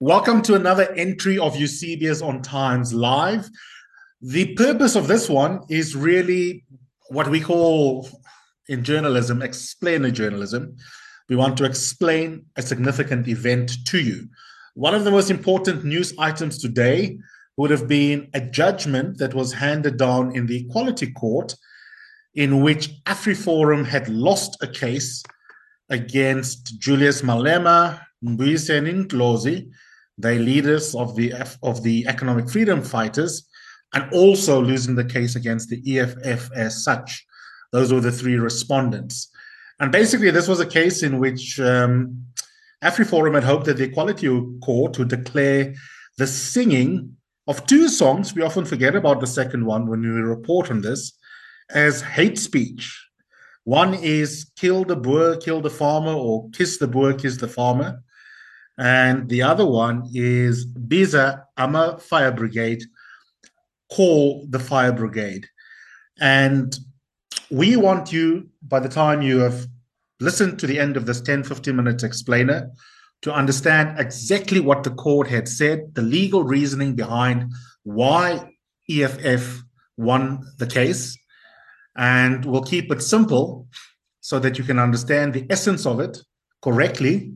Welcome to another entry of Eusebius on Times Live. The purpose of this one is really what we call in journalism explainer journalism. We want to explain a significant event to you. One of the most important news items today would have been a judgment that was handed down in the Equality Court in which AfriForum had lost a case against Julius Malema, Mbuyiseni Ndlozi, they leaders of the of the economic freedom fighters, and also losing the case against the EFF as such. Those were the three respondents. And basically, this was a case in which um, AfriForum had hoped that the Equality Court would declare the singing of two songs, we often forget about the second one when we report on this, as hate speech. One is kill the Boer, kill the farmer, or kiss the Boer, kiss the farmer. And the other one is Biza Ama Fire Brigade, call the fire brigade. And we want you, by the time you have listened to the end of this 10, 15 minutes explainer, to understand exactly what the court had said, the legal reasoning behind why EFF won the case. And we'll keep it simple so that you can understand the essence of it correctly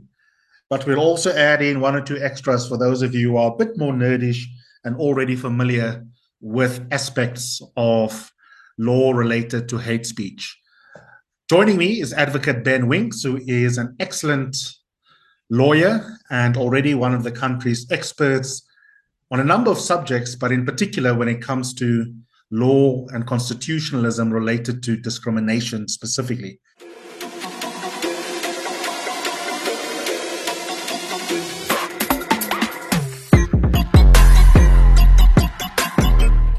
but we'll also add in one or two extras for those of you who are a bit more nerdish and already familiar with aspects of law related to hate speech. Joining me is Advocate Ben Winks, who is an excellent lawyer and already one of the country's experts on a number of subjects, but in particular when it comes to law and constitutionalism related to discrimination specifically.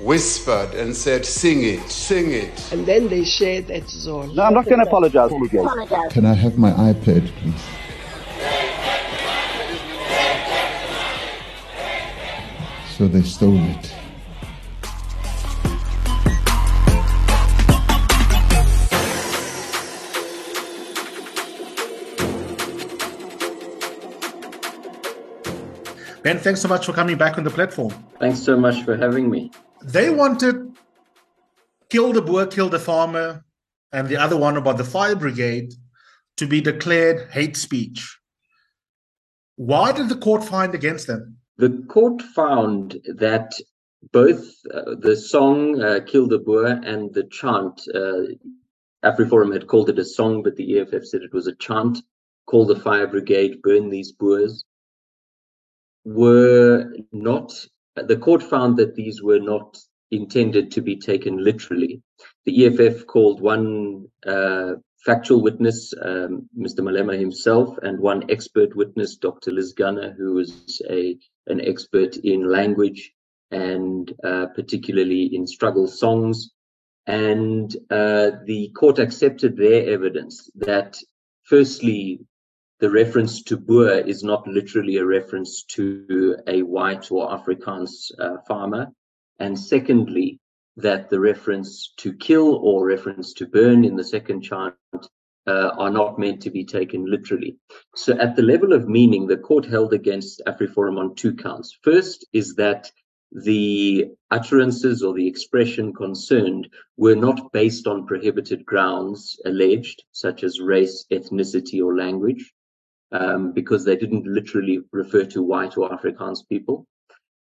whispered and said, Sing it, sing it. And then they shared that zone. No, I'm not going to apologize. Can I have my iPad, please? So they stole it. Ben, thanks so much for coming back on the platform. Thanks so much for having me. They wanted kill the Boer, kill the farmer, and the other one about the fire brigade to be declared hate speech. Why did the court find against them? The court found that both uh, the song uh, Kill the Boer and the chant, uh, AfriForum had called it a song, but the EFF said it was a chant, call the fire brigade, burn these Boers, were not the court found that these were not intended to be taken literally. The EFF called one uh, factual witness, um, Mr. Malema himself, and one expert witness, Dr. Liz Gunner, who was a an expert in language and uh, particularly in struggle songs. And uh, the court accepted their evidence that, firstly, the reference to Boer is not literally a reference to a white or Afrikaans uh, farmer. And secondly, that the reference to kill or reference to burn in the second chant uh, are not meant to be taken literally. So at the level of meaning, the court held against AfriForum on two counts. First is that the utterances or the expression concerned were not based on prohibited grounds alleged, such as race, ethnicity, or language um, because they didn't literally refer to white or Afrikaans people.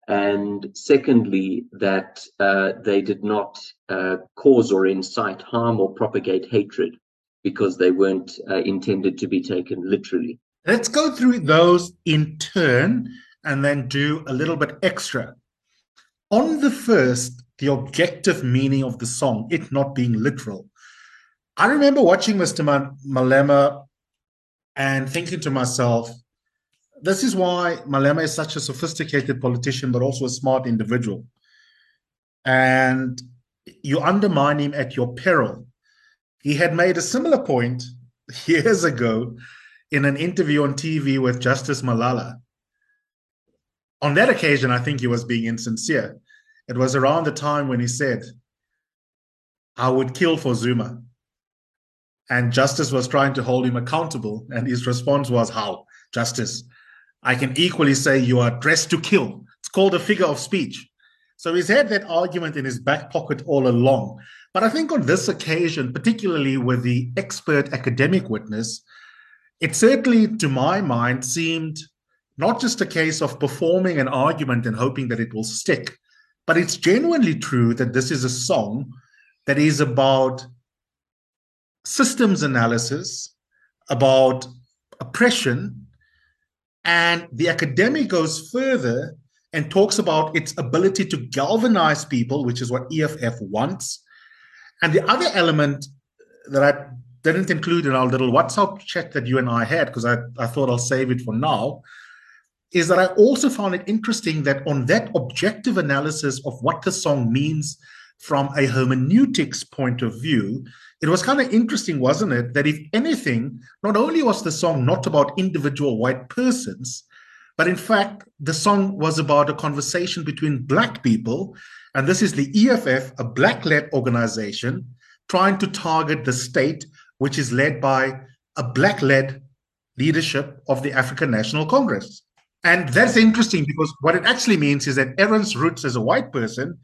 And secondly, that uh, they did not uh, cause or incite harm or propagate hatred because they weren't uh, intended to be taken literally. Let's go through those in turn and then do a little bit extra. On the first, the objective meaning of the song, it not being literal. I remember watching Mr. Malema and thinking to myself, this is why Malema is such a sophisticated politician, but also a smart individual. And you undermine him at your peril. He had made a similar point years ago in an interview on TV with Justice Malala. On that occasion, I think he was being insincere. It was around the time when he said, I would kill for Zuma. And Justice was trying to hold him accountable. And his response was, How? Justice, I can equally say you are dressed to kill. It's called a figure of speech. So he's had that argument in his back pocket all along. But I think on this occasion, particularly with the expert academic witness, it certainly, to my mind, seemed not just a case of performing an argument and hoping that it will stick, but it's genuinely true that this is a song that is about systems analysis, about oppression, and the academic goes further and talks about its ability to galvanize people, which is what EFF wants. And the other element that I didn't include in our little WhatsApp chat that you and I had, because I, I thought I'll save it for now, is that I also found it interesting that on that objective analysis of what the song means from a hermeneutics point of view, it was kind of interesting, wasn't it? That if anything, not only was the song not about individual white persons, but in fact, the song was about a conversation between Black people. And this is the EFF, a Black led organization, trying to target the state, which is led by a Black led leadership of the African National Congress. And that's interesting because what it actually means is that Ernst Roets as a white person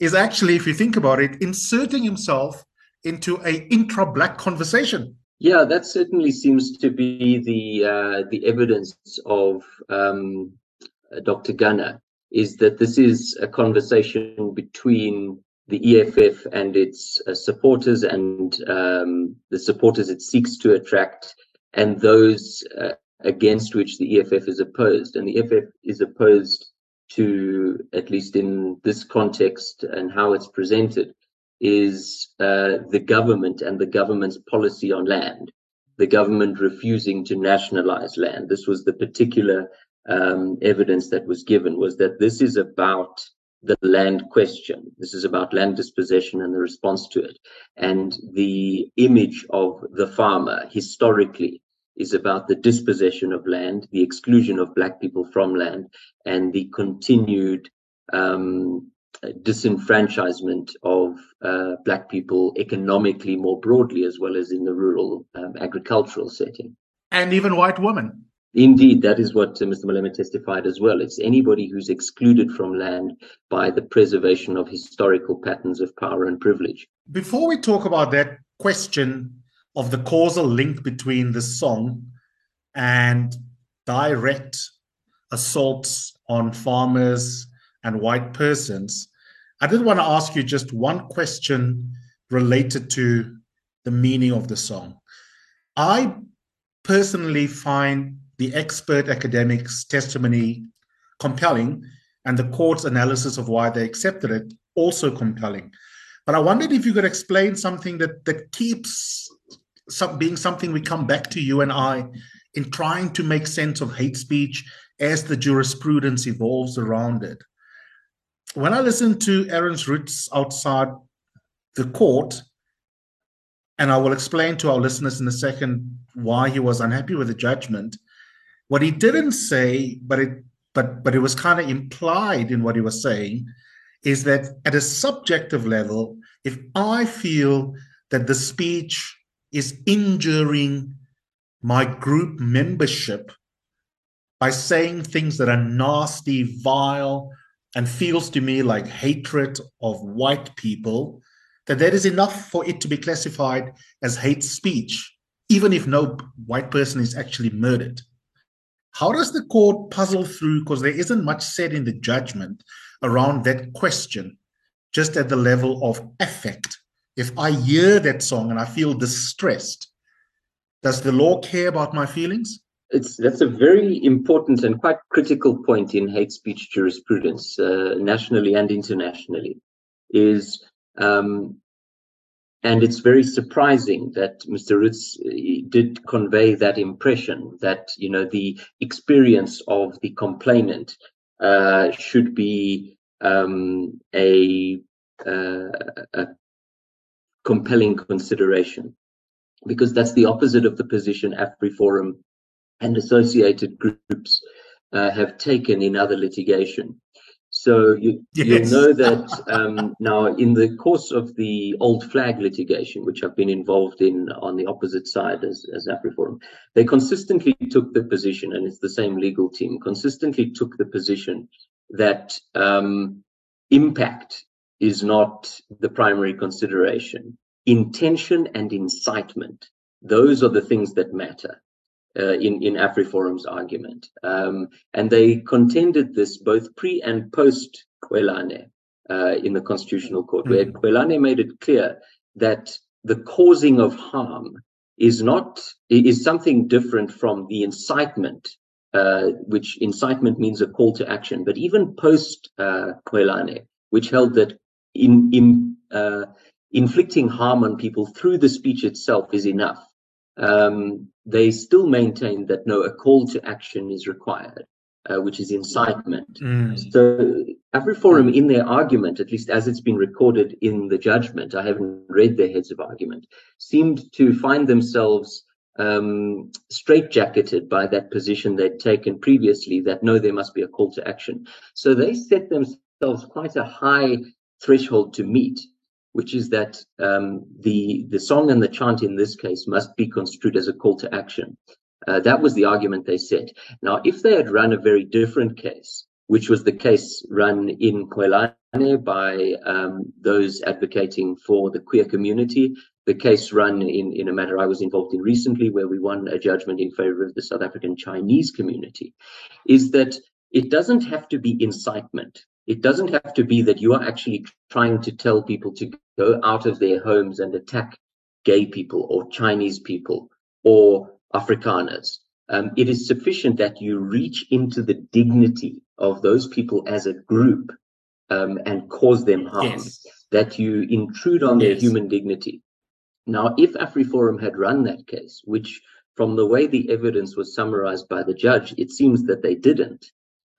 is actually, if you think about it, inserting himself into a intra-black conversation. Yeah, that certainly seems to be the uh, the evidence of um, Dr. Gunner is that this is a conversation between the EFF and its uh, supporters and um, the supporters it seeks to attract and those uh, against which the EFF is opposed. And the EFF is opposed to, at least in this context and how it's presented, is uh, the government and the government's policy on land, the government refusing to nationalize land. This was the particular um, evidence that was given, was that this is about the land question. This is about land dispossession and the response to it. And the image of the farmer historically is about the dispossession of land, the exclusion of black people from land, and the continued um, disenfranchisement of uh, black people economically more broadly, as well as in the rural um, agricultural setting. And even white women. Indeed, that is what uh, Mr. Malema testified as well. It's anybody who's excluded from land by the preservation of historical patterns of power and privilege. Before we talk about that question of the causal link between the song and direct assaults on farmers and white persons, I did want to ask you just one question related to the meaning of the song. I personally find the expert academics' testimony compelling and the court's analysis of why they accepted it also compelling. But I wondered if you could explain something that that keeps some, being something we come back to you and I in trying to make sense of hate speech as the jurisprudence evolves around it. When I listened to Ernst Roets outside the court, and I will explain to our listeners in a second why he was unhappy with the judgment. What he didn't say, but it but but it was kind of implied in what he was saying, is that at a subjective level, if I feel that the speech is injuring my group membership by saying things that are nasty, vile, and feels to me like hatred of white people, that that is enough for it to be classified as hate speech, even if no white person is actually murdered. How does the court puzzle through? Because there isn't much said in the judgment around that question, just at the level of affect if I hear that song and I feel distressed, does the law care about my feelings? It's that's a very important and quite critical point in hate speech jurisprudence, uh, nationally and internationally. Is um, and it's very surprising that Mr. Ritz uh, did convey that impression that you know the experience of the complainant uh, should be um, a, uh, a compelling consideration, because that's the opposite of the position AfriForum and associated groups uh, have taken in other litigation. So you, yes. you'll know that um, now in the course of the old flag litigation, which I've been involved in on the opposite side as, as AfriForum, they consistently took the position, and it's the same legal team, consistently took the position that um, impact is not the primary consideration. Intention and incitement, those are the things that matter uh, in, in AfriForum's argument. Um, and they contended this both pre and post Qwelane uh, in the Constitutional Court, where mm-hmm. Qwelane made it clear that the causing of harm is not is something different from the incitement, uh, which incitement means a call to action. But even post uh, Qwelane, which held that in, in uh, inflicting harm on people through the speech itself is enough um, they still maintain that no, a call to action is required, uh, which is incitement. Mm. So AfriForum, in their argument, at least as it's been recorded in the judgment, I haven't read their heads of argument, seemed to find themselves um, straitjacketed by that position they'd taken previously that no, there must be a call to action. So they set themselves quite a high threshold to meet which is that um, the the song and the chant in this case must be construed as a call to action. Uh, that was the argument they set. Now, if they had run a very different case, which was the case run in Qwelane by um, those advocating for the queer community, the case run in, in a matter I was involved in recently, where we won a judgment in favor of the South African Chinese community, is that it doesn't have to be incitement. It doesn't have to be that you are actually trying to tell people to go out of their homes and attack gay people or Chinese people or Afrikaners. Um, it is sufficient that you reach into the dignity of those people as a group um, and cause them harm, yes. that you intrude on yes. their human dignity. Now, if AfriForum had run that case, which from the way the evidence was summarized by the judge, it seems that they didn't,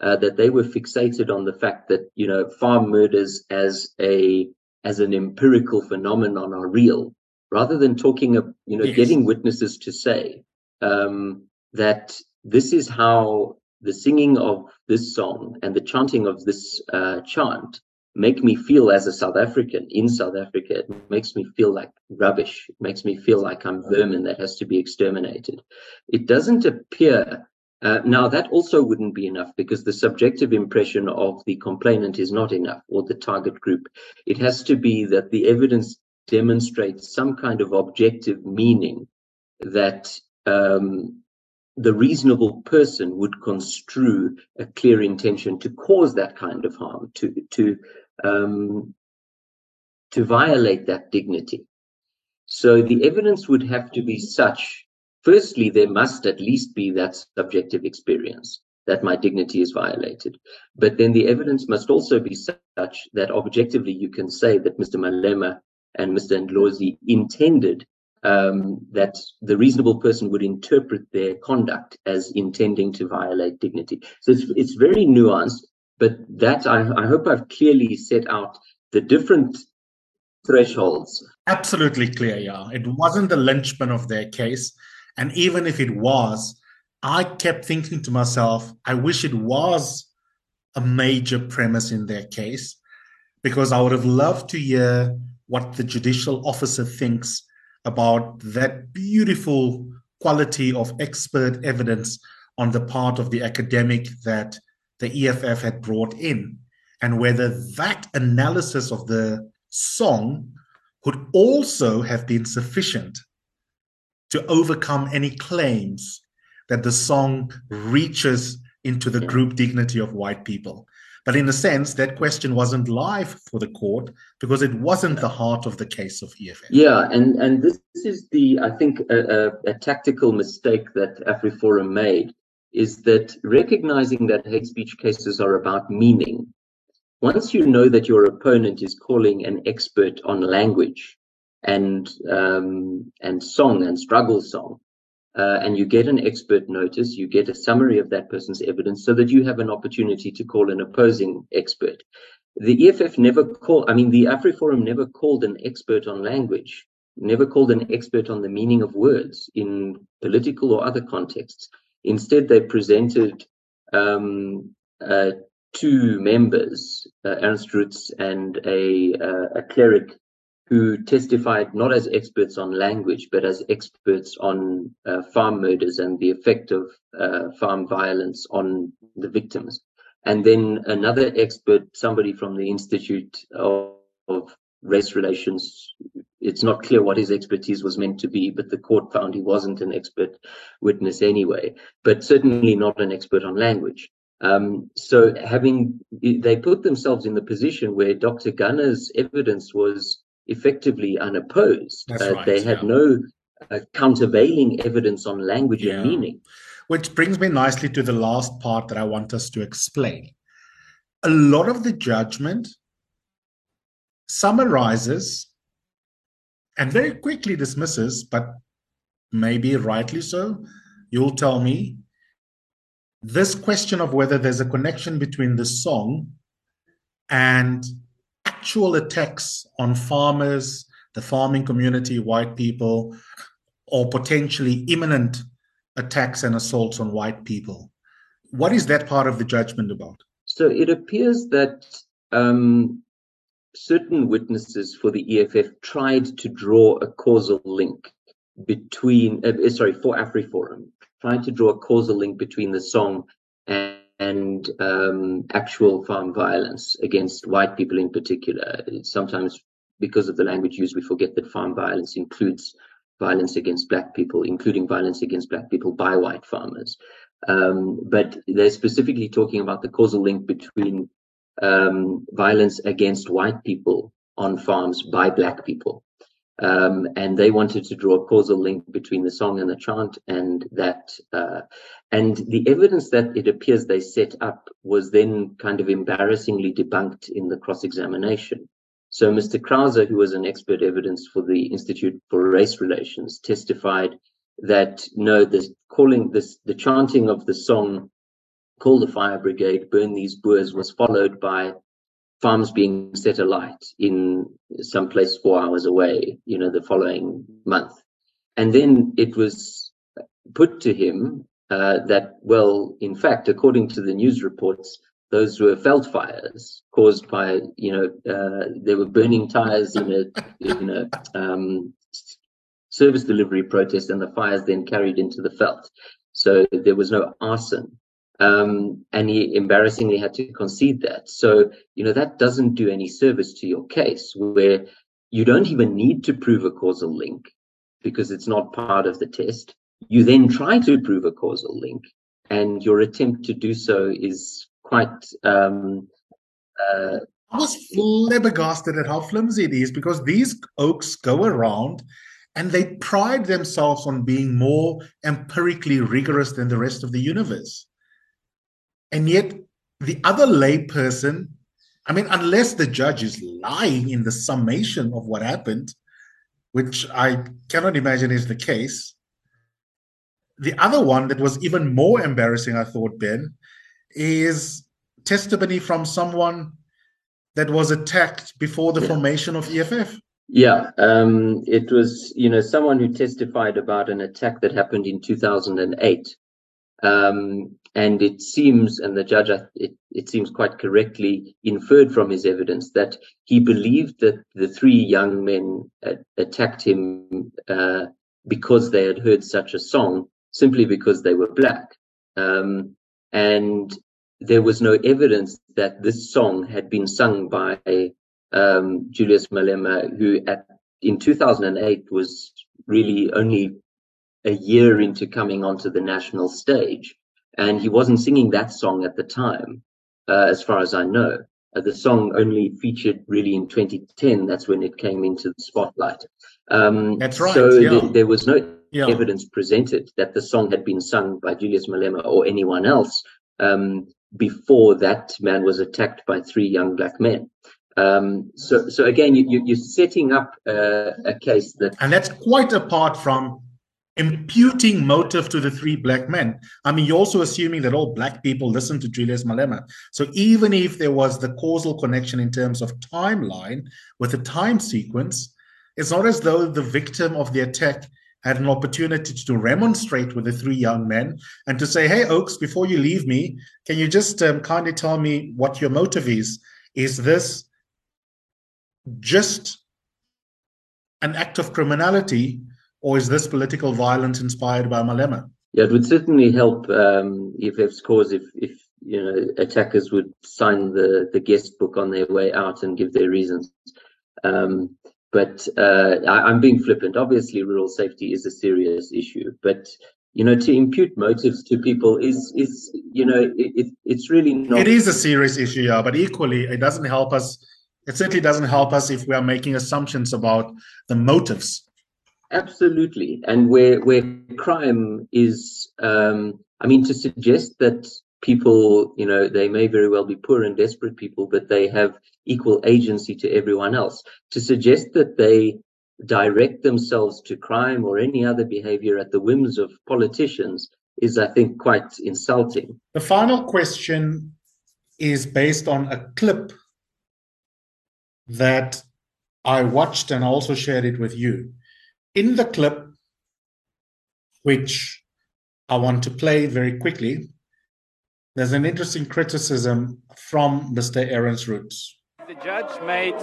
uh, that they were fixated on the fact that, you know, farm murders as a as an empirical phenomenon are real, rather than talking of you know yes. getting witnesses to say um, that this is how the singing of this song and the chanting of this uh, chant make me feel as a South African in South Africa. It makes me feel like rubbish. It makes me feel like I'm vermin that has to be exterminated. It doesn't appear uh, now, that also wouldn't be enough because the subjective impression of the complainant is not enough or the target group. It has to be that the evidence demonstrates some kind of objective meaning that um, the reasonable person would construe a clear intention to cause that kind of harm, to to um, to violate that dignity. So the evidence would have to be such Firstly, there must at least be that subjective experience that my dignity is violated. But then the evidence must also be such that objectively you can say that Mr. Malema and Mr. Ndlozi intended um, that the reasonable person would interpret their conduct as intending to violate dignity. So it's, it's very nuanced, but that I, I hope I've clearly set out the different thresholds. Absolutely clear, yeah. It wasn't the linchpin of their case. And even if it was, I kept thinking to myself, I wish it was a major premise in their case, because I would have loved to hear what the judicial officer thinks about that beautiful quality of expert evidence on the part of the academic that the EFF had brought in, and whether that analysis of the song would also have been sufficient to overcome any claims that the song reaches into the group dignity of white people. But in a sense, that question wasn't live for the court because it wasn't the heart of the case of EFF. Yeah, and, and this is the, I think, a, a, a tactical mistake that AfriForum made is that recognizing that hate speech cases are about meaning. Once you know that your opponent is calling an expert on language, and um, and song and struggle song, uh, and you get an expert notice, you get a summary of that person's evidence, so that you have an opportunity to call an opposing expert. The EFF never called, I mean, the AfriForum never called an expert on language, never called an expert on the meaning of words in political or other contexts. Instead, they presented um, uh, two members, uh, Ernst Roets and a, uh, a cleric who testified not as experts on language, but as experts on uh, farm murders and the effect of uh, farm violence on the victims. And then another expert, somebody from the Institute of, of Race Relations. It's not clear what his expertise was meant to be, but the court found he wasn't an expert witness anyway, but certainly not an expert on language. Um, so having they put themselves in the position where Dr. Gunner's evidence was effectively unopposed. Uh, right, they had yeah. no uh, countervailing evidence on language Yeah. and meaning. Which brings me nicely to the last part that I want us to explain. A lot of the judgment summarizes and very quickly dismisses, but maybe rightly so, you'll tell me, this question of whether there's a connection between the song and actual attacks on farmers, the farming community, white people, or potentially imminent attacks and assaults on white people. What is that part of the judgment about? So it appears that um, certain witnesses for the EFF tried to draw a causal link between, uh, sorry, for AfriForum, tried to draw a causal link between the song and, and um, actual farm violence against white people in particular. Sometimes, because of the language used, we forget that farm violence includes violence against black people, including violence against black people by white farmers. Um, but they're specifically talking about the causal link between um, violence against white people on farms by black people. Um, and they wanted to draw a causal link between the song and the chant and that uh, and the evidence that it appears they set up was then kind of embarrassingly debunked in the cross-examination. So mr Krauser, who was an expert evidence for the institute for race relations testified that no this calling this the chanting of the song call the fire brigade burn these boers was followed by farms being set alight in some place four hours away, you know, the following month. And then it was put to him uh, that, well, in fact, according to the news reports, those were veld fires caused by, you know, uh, there were burning tires in a, in a um, service delivery protest, and the fires then carried into the veld. So there was no arson um, and he embarrassingly had to concede that. So, you know, that doesn't do any service to your case where you don't even need to prove a causal link because it's not part of the test. You then try to prove a causal link, and your attempt to do so is quite. Um, uh, I was flabbergasted at how flimsy it is because these oaks go around and they pride themselves on being more empirically rigorous than the rest of the universe. And yet, the other layperson, I mean, unless the judge is lying in the summation of what happened, which I cannot imagine is the case. The other one that was even more embarrassing, I thought, Ben, is testimony from someone that was attacked before the Yeah. formation of EFF. yeah, um, it was, you know, someone who testified about an attack that happened in 2008. Um, and it seems, and the judge, it, it seems quite correctly inferred from his evidence that he believed that the three young men attacked him uh, because they had heard such a song, simply because they were black. Um, and there was no evidence that this song had been sung by um, Julius Malema, who at in 2008 was really only a year into coming onto the national stage, and he wasn't singing that song at the time, uh, as far as I know. Uh, the song only featured really in 2010. That's when it came into the spotlight. Um, That's right, So yeah. there, there was no Yeah. evidence presented that the song had been sung by Julius Malema or anyone else um, before that man was attacked by three young black men. Um, so, so again, you, you, are setting up uh, a case that, and that's quite apart from imputing motive to the three black men. I mean, you're also assuming that all black people listen to Julius Malema. So even if there was the causal connection in terms of timeline with the time sequence, it's not as though the victim of the attack had an opportunity to remonstrate with the three young men and to say, "Hey, Oaks, before you leave me, can you just um, kindly tell me what your motive is? Is this just an act of criminality, or is this political violence inspired by Malema?" Yeah, it would certainly help um, EFF's cause if, if you know attackers would sign the the guest book on their way out and give their reasons. Um, but uh, I, am being flippant. Obviously, rural safety is a serious issue, but you know, to impute motives to people is is you know, it, it, it's really not. It is a serious issue, yeah. But equally, it doesn't help us. It certainly doesn't help us if we are making assumptions about the motives. Absolutely, and where where crime is, um, I mean, to suggest that people, you know, they may very well be poor and desperate people, but they have equal agency to everyone else. To suggest that they direct themselves to crime or any other behavior at the whims of politicians is, I think, quite insulting. The final question is based on a clip that I watched and also shared it with you. In the clip, which I want to play very quickly, there's an interesting criticism from Mr. Ernst Roets. The judge made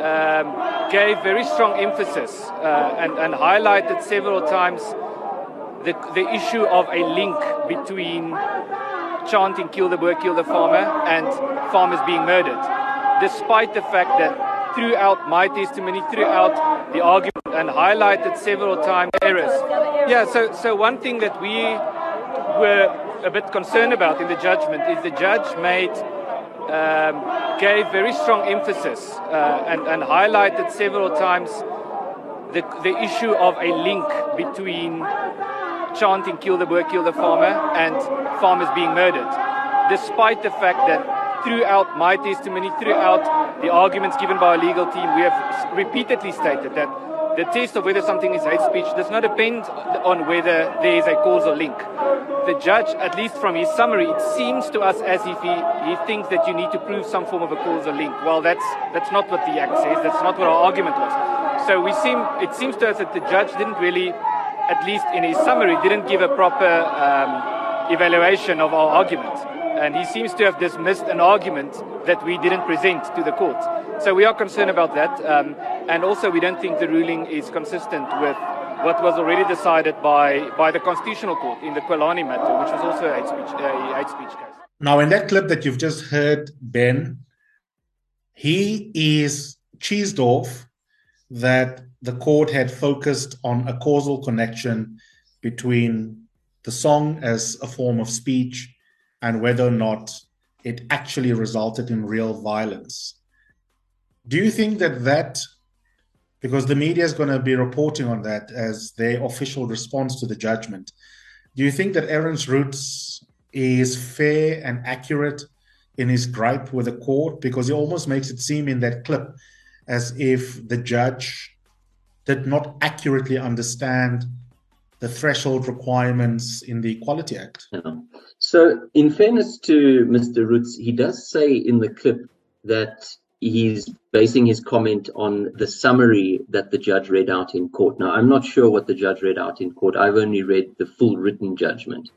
um, gave very strong emphasis uh, and, and highlighted several times the, the issue of a link between chanting kill the boer, kill the farmer and farmers being murdered, despite the fact that throughout my testimony, throughout the argument, and highlighted several times errors. Yeah, so, so one thing that we were a bit concerned about in the judgment is the judge made um, gave very strong emphasis uh, and, and highlighted several times the, the issue of a link between chanting kill the boer, kill the farmer and farmers being murdered, despite the fact that throughout my testimony, throughout the arguments given by our legal team, we have repeatedly stated that the test of whether something is hate speech does not depend on whether there is a causal link. The judge, at least from his summary, it seems to us as if he, he thinks that you need to prove some form of a causal link. Well, that's that's not what the act says. That's not what our argument was. So we seem it seems to us that the judge didn't really, at least in his summary, didn't give a proper um, evaluation of our argument and he seems to have dismissed an argument that we didn't present to the court. So we are concerned about that, um, and also we don't think the ruling is consistent with what was already decided by, by the Constitutional Court in the Qwelane matter, which was also a hate speech, hate speech case. Now, in that clip that you've just heard, Ben, he is cheesed off that the court had focused on a causal connection between the song as a form of speech and whether or not it actually resulted in real violence. Do you think that that, because the media is going to be reporting on that as their official response to the judgment, do you think that Ernst Roets is fair and accurate in his gripe with the court? Because he almost makes it seem in that clip as if the judge did not accurately understand the threshold requirements in the Equality Act. So, in fairness to Mr. Roets, he does say in the clip that he's basing his comment on the summary that the judge read out in court. Now, I'm not sure what the judge read out in court. I've only read the full written judgment.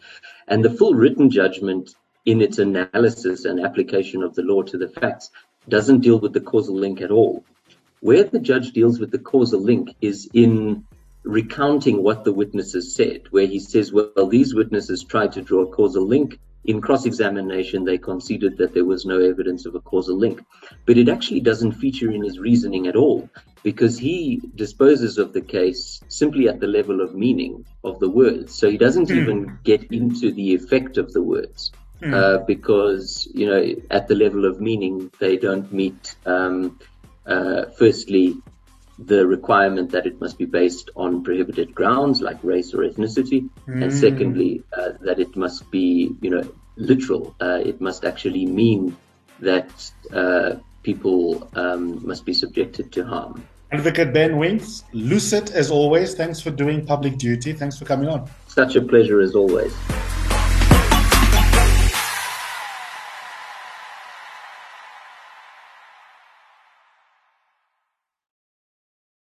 And the full written judgment, in its analysis and application of the law to the facts, doesn't deal with the causal link at all. Where the judge deals with the causal link is in recounting what the witnesses said, where he says, well, these witnesses tried to draw a causal link. In cross examination, they conceded that there was no evidence of a causal link. But it actually doesn't feature in his reasoning at all, because he disposes of the case simply at the level of meaning of the words. So he doesn't mm. even get into the effect of the words. Mm. Uh, because you know at the level of meaning they don't meet um, uh, firstly the requirement that it must be based on prohibited grounds like race or ethnicity, mm. and secondly, uh, that it must be, you know, literal. Uh, it must actually mean that uh, people um, must be subjected to harm. Advocate Ben Winks, lucid as always. Thanks for doing public duty. Thanks for coming on. Such a pleasure as always.